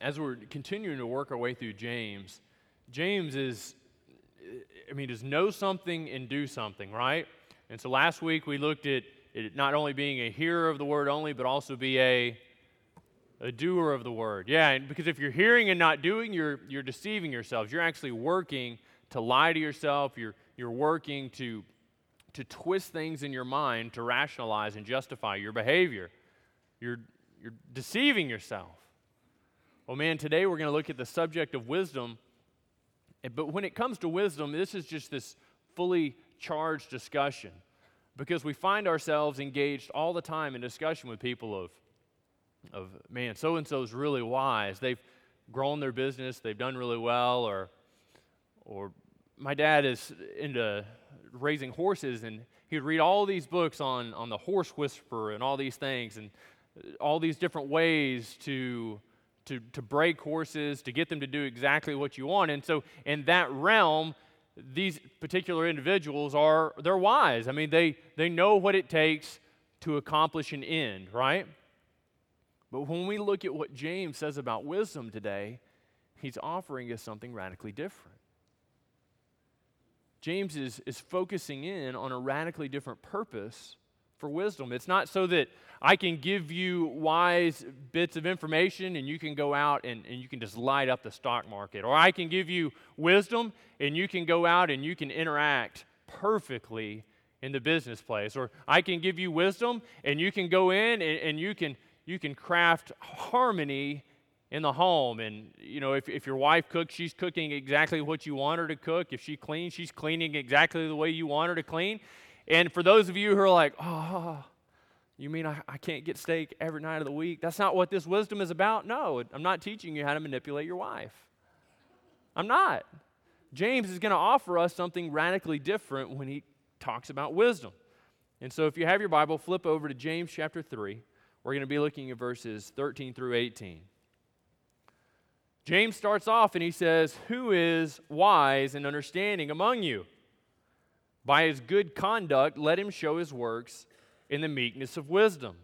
as we're continuing to work our way through James, James is, I mean, is know something and do something, right? And so last week we looked at it not only being a hearer of the word only, but also be a a doer of the word. Yeah, because if you're hearing and not doing, you're you're deceiving yourselves. You're actually working to lie to yourself. You're you're working to to twist things in your mind to rationalize and justify your behavior. You're you're deceiving yourself. Well, man, today we're going to look at the subject of wisdom. But when it comes to wisdom, this is just this fully charged discussion because we find ourselves engaged all the time in discussion with people of, of man, so and so's really wise. They've grown their business, they've done really well, or, or my dad is into raising horses, and he'd read all these books on, on the horse whisperer and all these things, and all these different ways to, to, to break horses, to get them to do exactly what you want. And so, in that realm, these particular individuals are they're wise. I mean, they they know what it takes to accomplish an end, right? But when we look at what James says about wisdom today, he's offering us something radically different. James is, is focusing in on a radically different purpose for wisdom. It's not so that I can give you wise bits of information and you can go out and, and you can just light up the stock market. Or I can give you wisdom and you can go out and you can interact perfectly in the business place. Or I can give you wisdom and you can go in and, and you can you can craft harmony in the home. And, you know, if, if your wife cooks, she's cooking exactly what you want her to cook. If she cleans, she's cleaning exactly the way you want her to clean. And for those of you who are like, oh, you mean I, I can't get steak every night of the week? That's not what this wisdom is about? No, I'm not teaching you how to manipulate your wife. I'm not. James is going to offer us something radically different when he talks about wisdom. And so if you have your Bible, flip over to James chapter 3. We're going to be looking at verses 13 through 18. James starts off and he says, Who is wise and understanding among you? By his good conduct, let him show his works in the meekness of wisdom.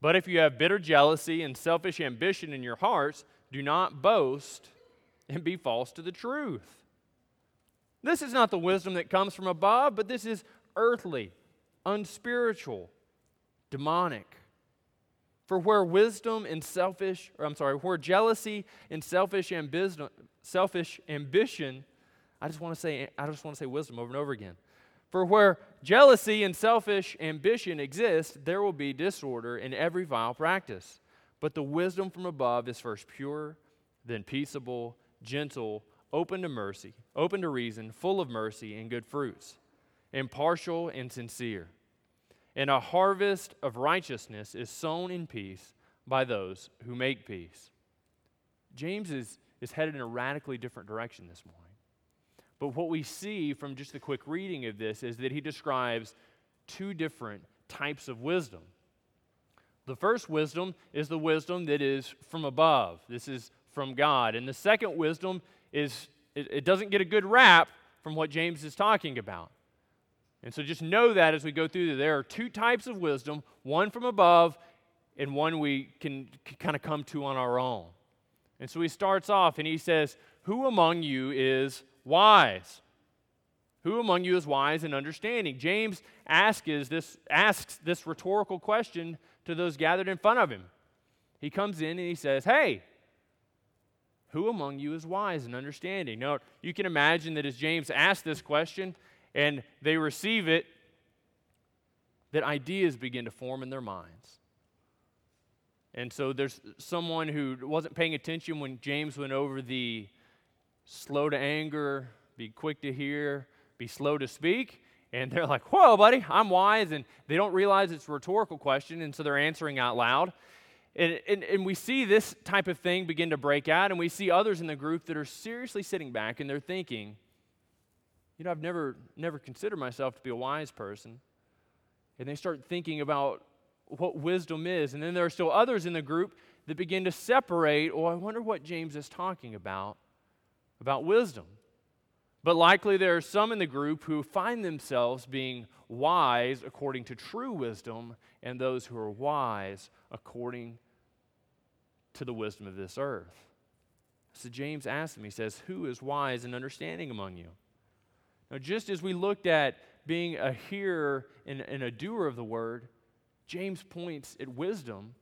But if you have bitter jealousy and selfish ambition in your hearts, do not boast and be false to the truth. This is not the wisdom that comes from above, but this is earthly, unspiritual, demonic. For where wisdom and selfish, or I'm sorry, where jealousy and selfish ambition, selfish ambition I just want to say, I just want to say wisdom over and over again. For where jealousy and selfish ambition exist, there will be disorder in every vile practice. But the wisdom from above is first pure, then peaceable, gentle, open to mercy, open to reason, full of mercy and good fruits, impartial and sincere. And a harvest of righteousness is sown in peace by those who make peace. James is, is headed in a radically different direction this morning. But what we see from just the quick reading of this is that he describes two different types of wisdom. The first wisdom is the wisdom that is from above. This is from God. And the second wisdom is, it, it doesn't get a good rap from what James is talking about. And so just know that as we go through, there are two types of wisdom one from above and one we can kind of come to on our own. And so he starts off and he says, Who among you is wise? Who among you is wise and understanding? James asks this, asks this rhetorical question to those gathered in front of him. He comes in and he says, Hey, who among you is wise and understanding? Now, you can imagine that as James asks this question and they receive it, that ideas begin to form in their minds. And so there's someone who wasn't paying attention when James went over the slow to anger, be quick to hear, be slow to speak. And they're like, whoa, buddy, I'm wise. And they don't realize it's a rhetorical question, and so they're answering out loud. And, and, and, we see this type of thing begin to break out, and we see others in the group that are seriously sitting back and they're thinking, you know, I've never, never considered myself to be a wise person. And they start thinking about what wisdom is. And then there are still others in the group that begin to separate, oh, I wonder what James is talking about about wisdom. But likely there are some in the group who find themselves being wise according to true wisdom, and those who are wise according to the wisdom of this earth. So James asks him, he says, Who is wise and understanding among you? Now, just as we looked at being a hearer and, and a doer of the word, James points at wisdom.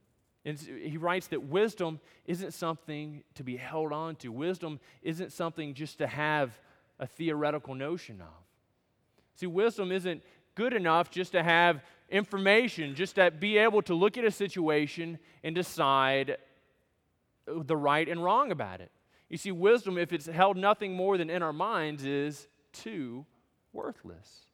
And he writes that wisdom isn't something to be held on to. Wisdom isn't something just to have a theoretical notion of. See, wisdom isn't good enough just to have information, just to be able to look at a situation and decide uh, the right and wrong about it. You see, wisdom, if it's held nothing more than in our minds, is too worthless.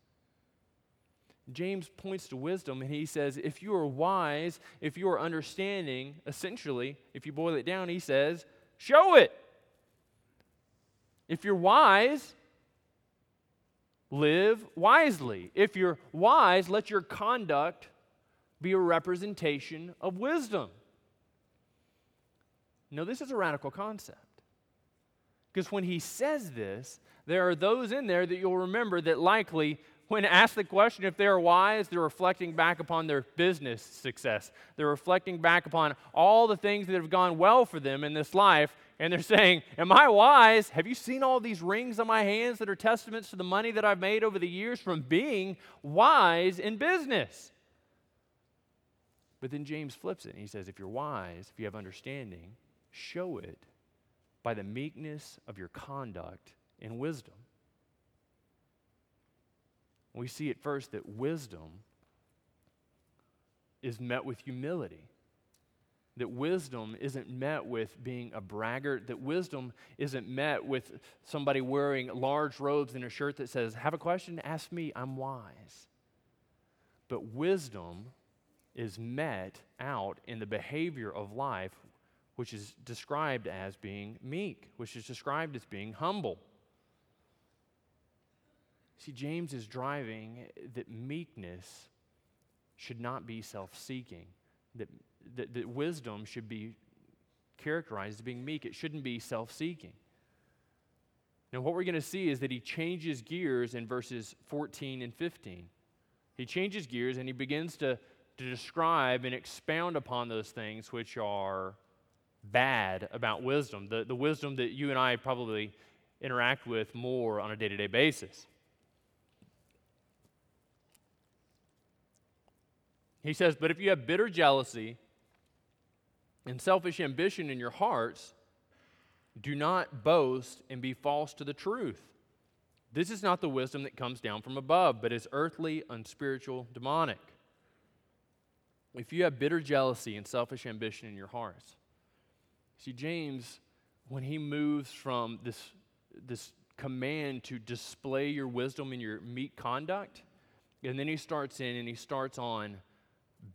James points to wisdom and he says, if you are wise, if you are understanding, essentially, if you boil it down, he says, show it. If you're wise, live wisely. If you're wise, let your conduct be a representation of wisdom. No, this is a radical concept. Because when he says this, there are those in there that you'll remember that likely, when asked the question if they're wise, they're reflecting back upon their business success. They're reflecting back upon all the things that have gone well for them in this life. And they're saying, Am I wise? Have you seen all these rings on my hands that are testaments to the money that I've made over the years from being wise in business? But then James flips it and he says, If you're wise, if you have understanding, show it by the meekness of your conduct and wisdom. We see at first that wisdom is met with humility. That wisdom isn't met with being a braggart. That wisdom isn't met with somebody wearing large robes and a shirt that says, Have a question? Ask me. I'm wise. But wisdom is met out in the behavior of life which is described as being meek, which is described as being humble. See, James is driving that meekness should not be self seeking, that, that, that wisdom should be characterized as being meek. It shouldn't be self seeking. Now, what we're going to see is that he changes gears in verses 14 and 15. He changes gears and he begins to, to describe and expound upon those things which are bad about wisdom, the, the wisdom that you and I probably interact with more on a day to day basis. He says, But if you have bitter jealousy and selfish ambition in your hearts, do not boast and be false to the truth. This is not the wisdom that comes down from above, but is earthly, unspiritual, demonic. If you have bitter jealousy and selfish ambition in your hearts, See, James, when he moves from this, this command to display your wisdom in your meek conduct, and then he starts in and he starts on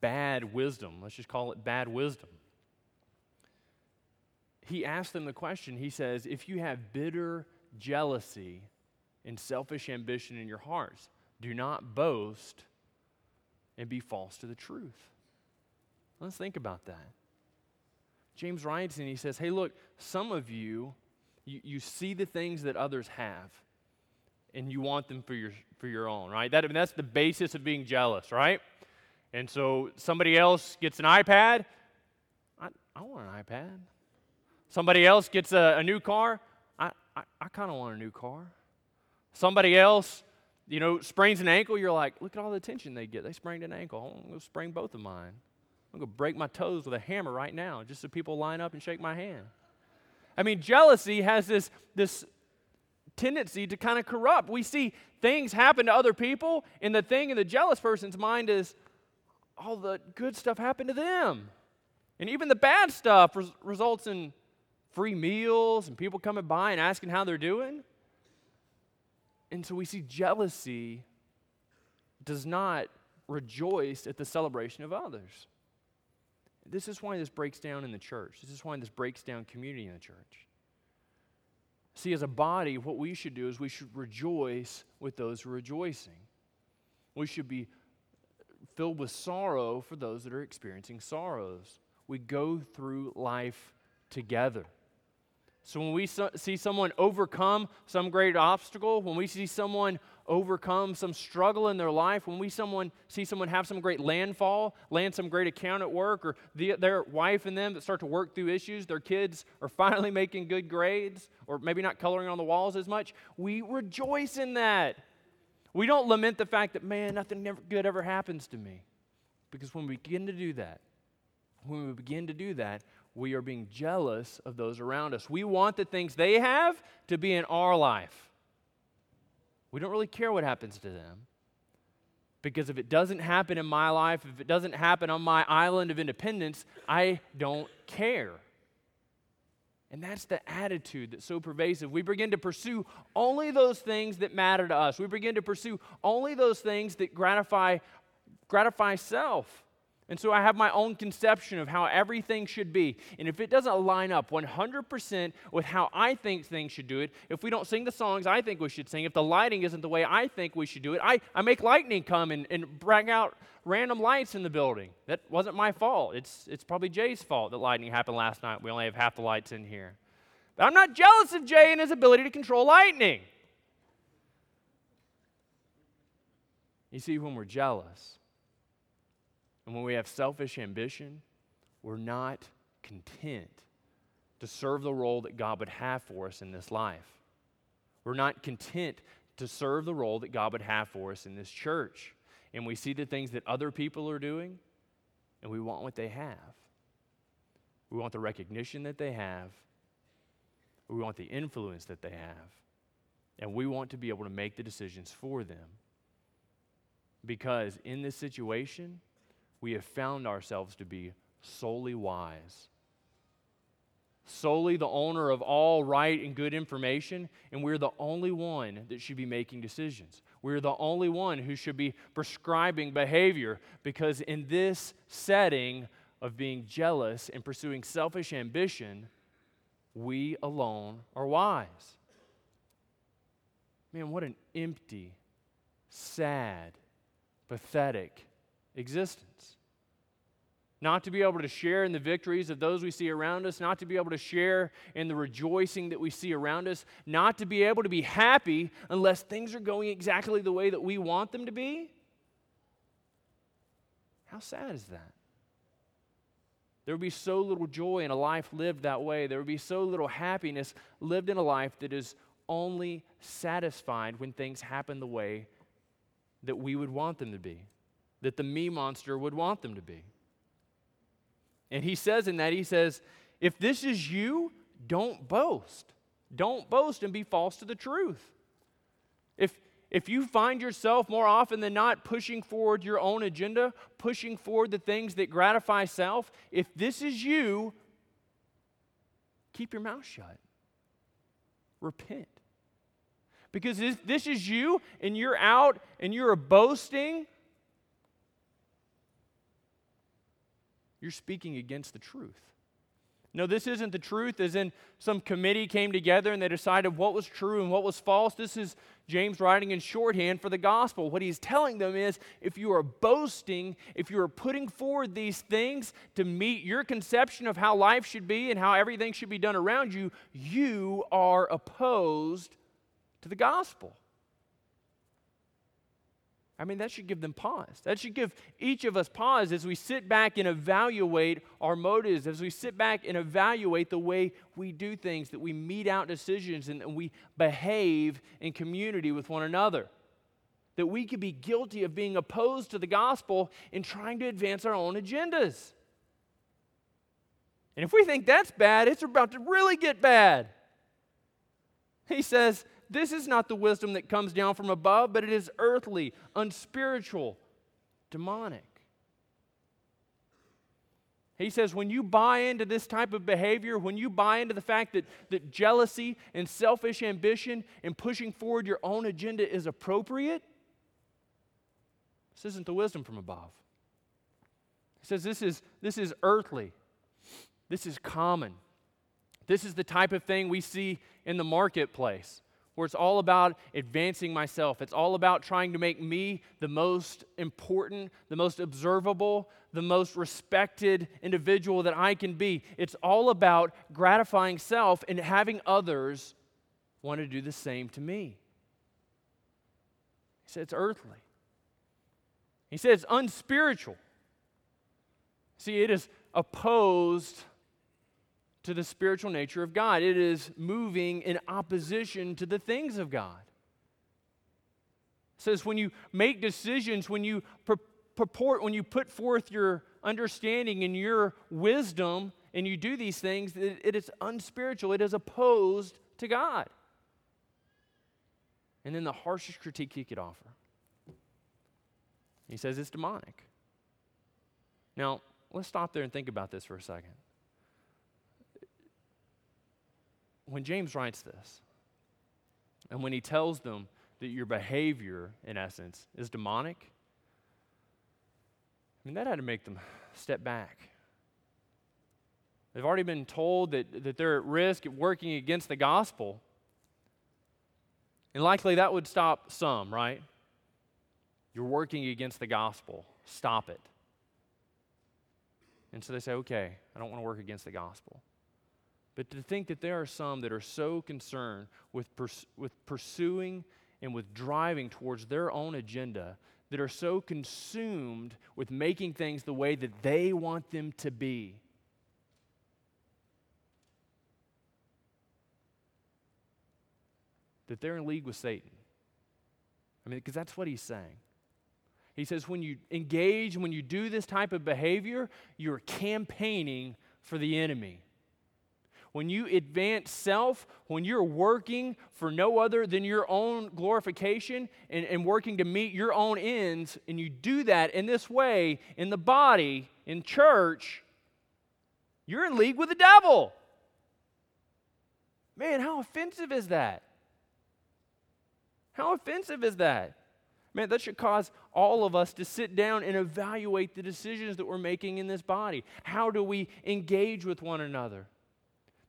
bad wisdom. Let's just call it bad wisdom. He asks them the question he says, If you have bitter jealousy and selfish ambition in your hearts, do not boast and be false to the truth. Let's think about that. James writes and he says, Hey, look, some of you, you, you see the things that others have and you want them for your, for your own, right? That, I mean, that's the basis of being jealous, right? And so somebody else gets an iPad. I, I want an iPad. Somebody else gets a, a new car. I, I, I kind of want a new car. Somebody else, you know, sprains an ankle. You're like, look at all the attention they get. They sprained an ankle. I'm going to sprain both of mine. I'm going to break my toes with a hammer right now just so people line up and shake my hand. I mean, jealousy has this, this tendency to kind of corrupt. We see things happen to other people, and the thing in the jealous person's mind is all the good stuff happened to them. And even the bad stuff res- results in free meals and people coming by and asking how they're doing. And so we see jealousy does not rejoice at the celebration of others. This is why this breaks down in the church. This is why this breaks down community in the church. See, as a body, what we should do is we should rejoice with those rejoicing. We should be filled with sorrow for those that are experiencing sorrows. We go through life together. So when we so, see someone overcome some great obstacle, when we see someone overcome some struggle in their life, when we someone see someone have some great landfall, land some great account at work, or the, their wife and them that start to work through issues, their kids are finally making good grades, or maybe not coloring on the walls as much, we rejoice in that. We don't lament the fact that, man, nothing good ever happens to me. Because when we begin to do that, when we begin to do that, we are being jealous of those around us. We want the things they have to be in our life. We don't really care what happens to them. Because if it doesn't happen in my life, if it doesn't happen on my island of independence, I don't care. And that's the attitude that's so pervasive. We begin to pursue only those things that matter to us. We begin to pursue only those things that gratify gratify self. And so I have my own conception of how everything should be. And if it doesn't line up 100% with how I think things should do it, if we don't sing the songs I think we should sing, if the lighting isn't the way I think we should do it, I, I make lightning come and, and bring out random lights in the building. That wasn't my fault. It's, it's probably Jay's fault that lightning happened last night. We only have half the lights in here. But I'm not jealous of Jay and his ability to control lightning. You see, when we're jealous, and when we have selfish ambition, we're not content to serve the role that God would have for us in this life. We're not content to serve the role that God would have for us in this church. And we see the things that other people are doing, and we want what they have. We want the recognition that they have, we want the influence that they have, and we want to be able to make the decisions for them. Because in this situation, we have found ourselves to be solely wise, solely the owner of all right and good information, and we're the only one that should be making decisions. We're the only one who should be prescribing behavior because in this setting of being jealous and pursuing selfish ambition, we alone are wise. Man, what an empty, sad, pathetic existence. Not to be able to share in the victories of those we see around us, not to be able to share in the rejoicing that we see around us, not to be able to be happy unless things are going exactly the way that we want them to be. How sad is that? There would be so little joy in a life lived that way. There would be so little happiness lived in a life that is only satisfied when things happen the way that we would want them to be that the me monster would want them to be. And he says in that, he says, if this is you, don't boast. Don't boast and be false to the truth. If, if you find yourself more often than not pushing forward your own agenda, pushing forward the things that gratify self, if this is you, keep your mouth shut. Repent. Because if this is you and you're out and you're boasting, You're speaking against the truth. No, this isn't the truth, as in some committee came together and they decided what was true and what was false. This is James writing in shorthand for the gospel. What he's telling them is if you are boasting, if you are putting forward these things to meet your conception of how life should be and how everything should be done around you, you are opposed to the gospel. I mean, that should give them pause. That should give each of us pause as we sit back and evaluate our motives, as we sit back and evaluate the way we do things, that we mete out decisions and we behave in community with one another. That we could be guilty of being opposed to the gospel and trying to advance our own agendas. And if we think that's bad, it's about to really get bad. He says, this is not the wisdom that comes down from above, but it is earthly, unspiritual, demonic. He says, when you buy into this type of behavior, when you buy into the fact that, that jealousy and selfish ambition and pushing forward your own agenda is appropriate, this isn't the wisdom from above. He says, this is, this is earthly, this is common. This is the type of thing we see in the marketplace where it's all about advancing myself. It's all about trying to make me the most important, the most observable, the most respected individual that I can be. It's all about gratifying self and having others want to do the same to me. He said it's earthly. He said it's unspiritual. See, it is opposed to the spiritual nature of God. It is moving in opposition to the things of God. It says when you make decisions, when you purport, when you put forth your understanding and your wisdom and you do these things, it, it is unspiritual. It is opposed to God. And then the harshest critique he could offer. He says it's demonic. Now, let's stop there and think about this for a second. When James writes this, and when he tells them that your behavior, in essence, is demonic, I mean, that had to make them step back. They've already been told that, that they're at risk of working against the gospel. And likely that would stop some, right? You're working against the gospel. Stop it. And so they say, okay, I don't want to work against the gospel. But to think that there are some that are so concerned with, pers- with pursuing and with driving towards their own agenda that are so consumed with making things the way that they want them to be. That they're in league with Satan. I mean, because that's what he's saying. He says, when you engage, when you do this type of behavior, you're campaigning for the enemy when you advance self, when you're working for no other than your own glorification and, and working to meet your own ends, and you do that in this way in the body, in church, you're in league with the devil. Man, how offensive is that? How offensive is that? Man, that should cause all of us to sit down and evaluate the decisions that we're making in this body. How do we engage with one another?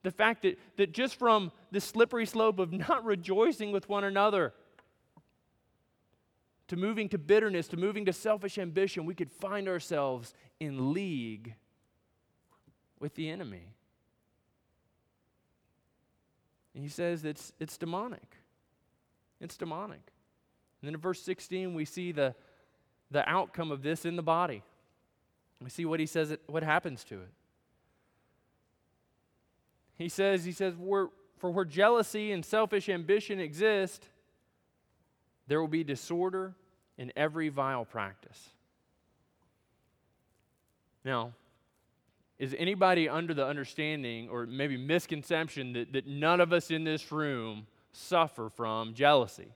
The fact that, that just from the slippery slope of not rejoicing with one another to moving to bitterness, to moving to selfish ambition, we could find ourselves in league with the enemy. And he says it's, it's demonic. It's demonic. And then in verse 16, we see the, the outcome of this in the body. We see what he says, it, what happens to it. He says, he says, for where jealousy and selfish ambition exist, there will be disorder in every vile practice. Now, is anybody under the understanding or maybe misconception that, that none of us in this room suffer from jealousy?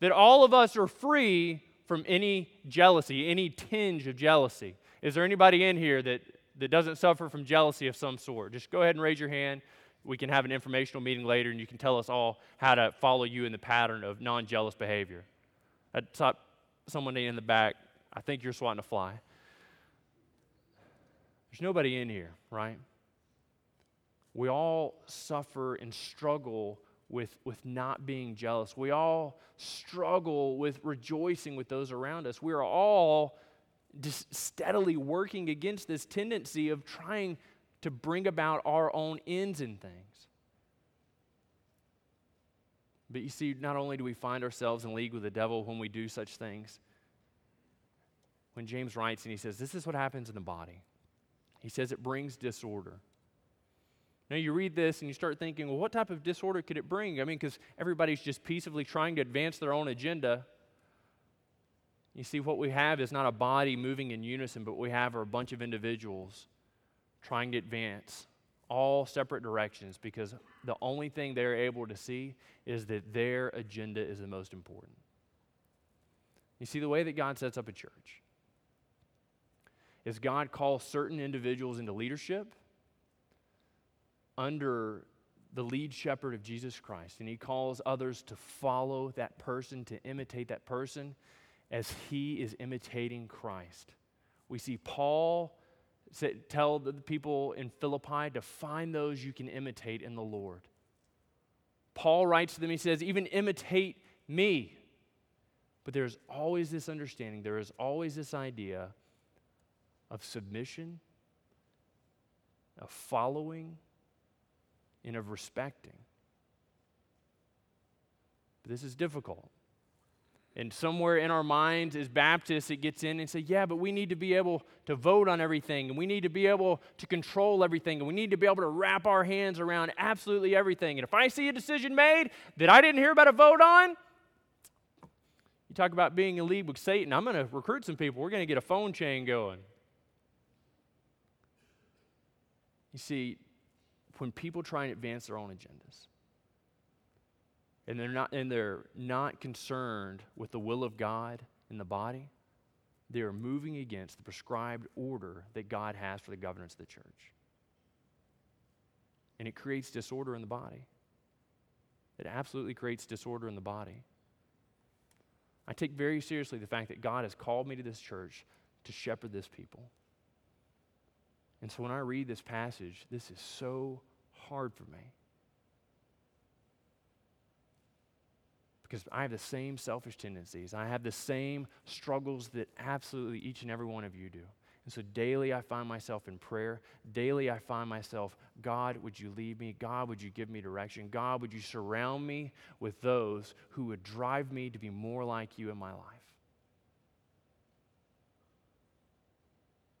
That all of us are free from any jealousy, any tinge of jealousy. Is there anybody in here that that doesn't suffer from jealousy of some sort, just go ahead and raise your hand. We can have an informational meeting later, and you can tell us all how to follow you in the pattern of non jealous behavior. I saw someone in the back. I think you're swatting a fly. There's nobody in here, right? We all suffer and struggle with, with not being jealous. We all struggle with rejoicing with those around us. We are all just steadily working against this tendency of trying to bring about our own ends in things. But you see, not only do we find ourselves in league with the devil when we do such things, when James writes and he says, This is what happens in the body, he says it brings disorder. Now, you read this and you start thinking, well, what type of disorder could it bring? I mean, because everybody's just peaceably trying to advance their own agenda. You see, what we have is not a body moving in unison, but we have are a bunch of individuals trying to advance all separate directions because the only thing they're able to see is that their agenda is the most important. You see, the way that God sets up a church is God calls certain individuals into leadership under the lead shepherd of Jesus Christ, and He calls others to follow that person, to imitate that person as he is imitating Christ. We see Paul say, tell the people in Philippi to find those you can imitate in the Lord. Paul writes to them, he says, even imitate me. But there's always this understanding, there is always this idea of submission, of following, and of respecting. But this is difficult. And somewhere in our minds, as Baptists, it gets in and say, yeah, but we need to be able to vote on everything, and we need to be able to control everything, and we need to be able to wrap our hands around absolutely everything. And if I see a decision made that I didn't hear about a vote on, you talk about being in league with Satan. I'm going to recruit some people. We're going to get a phone chain going. You see, when people try and advance their own agendas, and they're not and they're not concerned with the will of God in the body, they are moving against the prescribed order that God has for the governance of the church. And it creates disorder in the body. It absolutely creates disorder in the body. I take very seriously the fact that God has called me to this church to shepherd this people. And so when I read this passage, this is so hard for me. Because I have the same selfish tendencies. I have the same struggles that absolutely each and every one of you do. And so daily I find myself in prayer. Daily I find myself, God, would you lead me? God, would you give me direction? God, would you surround me with those who would drive me to be more like you in my life?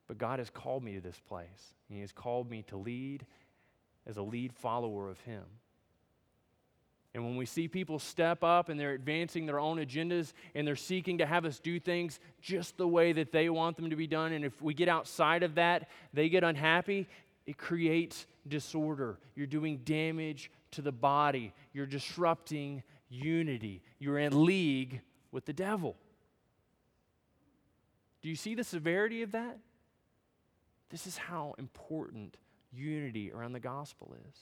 But God has called me to this place. He has called me to lead as a lead follower of Him. And when we see people step up and they're advancing their own agendas and they're seeking to have us do things just the way that they want them to be done, and if we get outside of that, they get unhappy, it creates disorder. You're doing damage to the body, you're disrupting unity, you're in league with the devil. Do you see the severity of that? This is how important unity around the gospel is.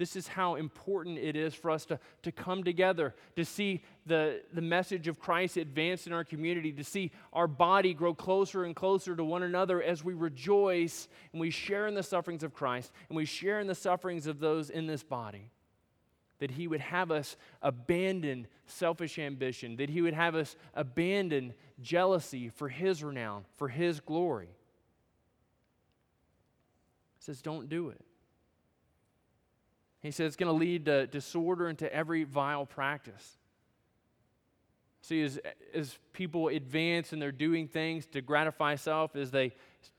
This is how important it is for us to, to come together, to see the, the message of Christ advance in our community, to see our body grow closer and closer to one another as we rejoice and we share in the sufferings of Christ and we share in the sufferings of those in this body. That He would have us abandon selfish ambition, that He would have us abandon jealousy for His renown, for His glory. He says, don't do it. He says it's going to lead to disorder into every vile practice. See, as, as people advance and they're doing things to gratify self, as they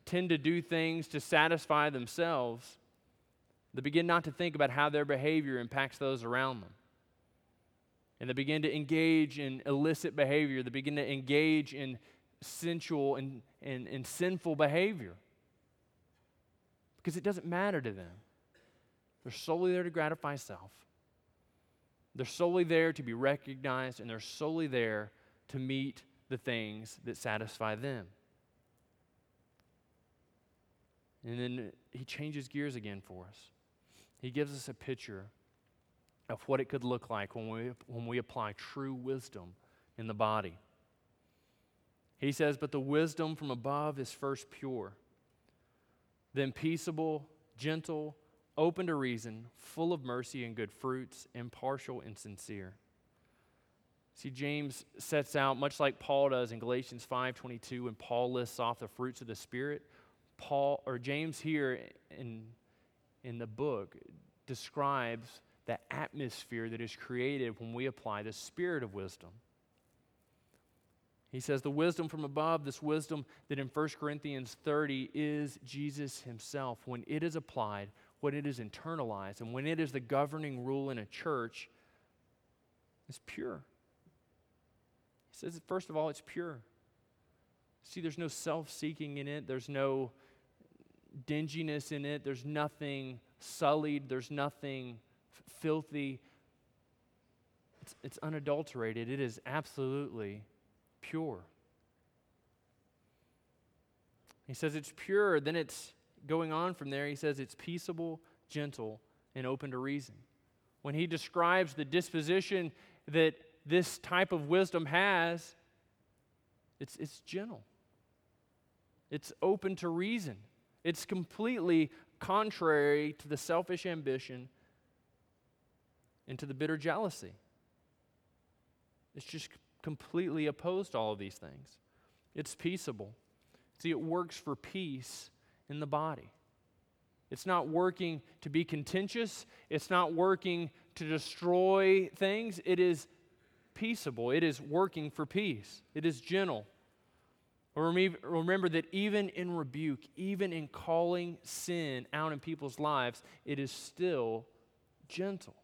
tend to do things to satisfy themselves, they begin not to think about how their behavior impacts those around them. And they begin to engage in illicit behavior. They begin to engage in sensual and, and, and sinful behavior because it doesn't matter to them. They're solely there to gratify self. They're solely there to be recognized, and they're solely there to meet the things that satisfy them. And then he changes gears again for us. He gives us a picture of what it could look like when we, when we apply true wisdom in the body. He says, But the wisdom from above is first pure, then peaceable, gentle, open to reason, full of mercy and good fruits, impartial and sincere. See, James sets out, much like Paul does in Galatians 5:22, when Paul lists off the fruits of the Spirit. Paul or James here in, in the book describes the atmosphere that is created when we apply the spirit of wisdom. He says the wisdom from above, this wisdom that in 1 Corinthians 30 is Jesus himself, when it is applied, when it is internalized and when it is the governing rule in a church, is pure. He says, first of all, it's pure. See, there's no self seeking in it, there's no dinginess in it, there's nothing sullied, there's nothing f- filthy. It's, it's unadulterated, it is absolutely pure. He says it's pure, then it's going on from there, he says it's peaceable, gentle, and open to reason. When he describes the disposition that this type of wisdom has, it's, it's gentle, it's open to reason, it's completely contrary to the selfish ambition and to the bitter jealousy. It's just completely opposed to all of these things. It's peaceable. See, it works for peace in the body. It's not working to be contentious, it's not working to destroy things. It is peaceable, it is working for peace, it is gentle. Remember that even in rebuke, even in calling sin out in people's lives, it is still gentle.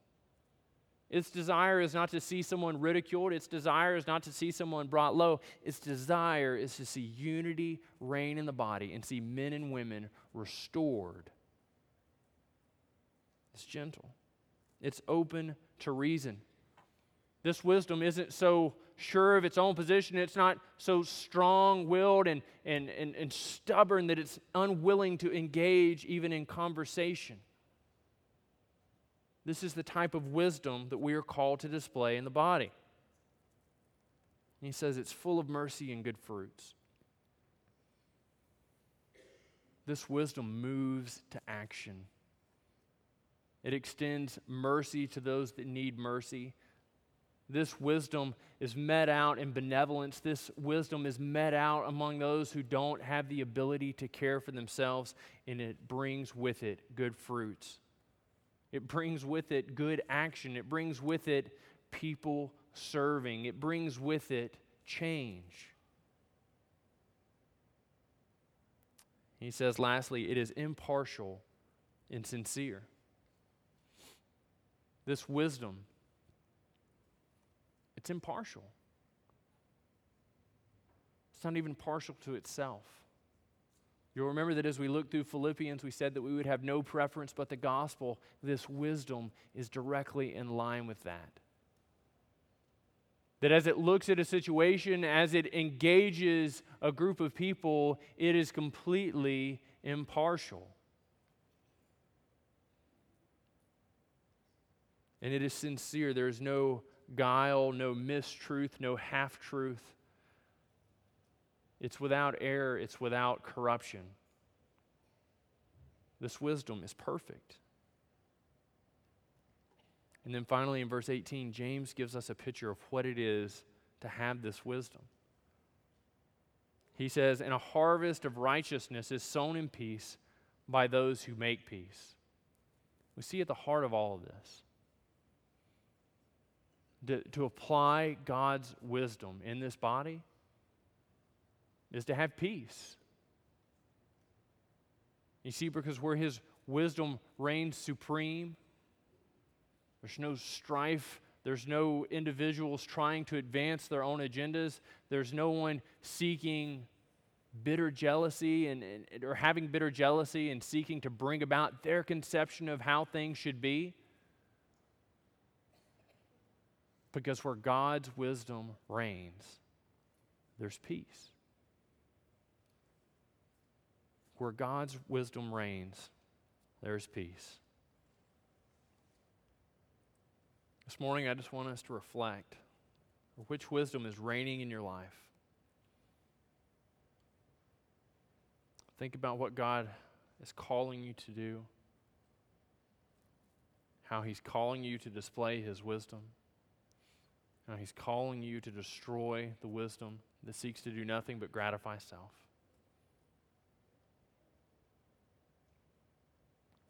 Its desire is not to see someone ridiculed. Its desire is not to see someone brought low. Its desire is to see unity reign in the body and see men and women restored. It's gentle, it's open to reason. This wisdom isn't so sure of its own position, it's not so strong willed and, and, and, and stubborn that it's unwilling to engage even in conversation. This is the type of wisdom that we are called to display in the body. And he says it's full of mercy and good fruits. This wisdom moves to action. It extends mercy to those that need mercy. This wisdom is met out in benevolence. This wisdom is met out among those who don't have the ability to care for themselves, and it brings with it good fruits. It brings with it good action. It brings with it people serving. It brings with it change. He says, lastly, it is impartial and sincere. This wisdom, it's impartial. It's not even partial to itself. You'll remember that as we looked through Philippians, we said that we would have no preference but the gospel. This wisdom is directly in line with that. That as it looks at a situation, as it engages a group of people, it is completely impartial. And it is sincere. There is no guile, no mistruth, no half truth. It's without error, it's without corruption. This wisdom is perfect. And then finally, in verse 18, James gives us a picture of what it is to have this wisdom. He says, And a harvest of righteousness is sown in peace by those who make peace. We see at the heart of all of this to, to apply God's wisdom in this body is to have peace. You see, because where His wisdom reigns supreme, there's no strife. There's no individuals trying to advance their own agendas. There's no one seeking bitter jealousy and, and, or having bitter jealousy and seeking to bring about their conception of how things should be. Because where God's wisdom reigns, there's peace. Where God's wisdom reigns, there's peace. This morning, I just want us to reflect which wisdom is reigning in your life. Think about what God is calling you to do, how He's calling you to display His wisdom, how He's calling you to destroy the wisdom that seeks to do nothing but gratify self.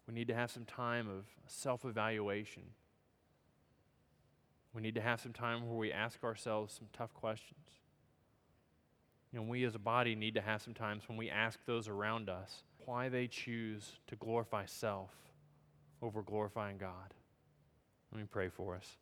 We need to have some time of self evaluation. We need to have some time where we ask ourselves some tough questions. Know, we as a body need to have some times when we ask those around us why they choose to glorify self over glorifying God. Let me pray for us.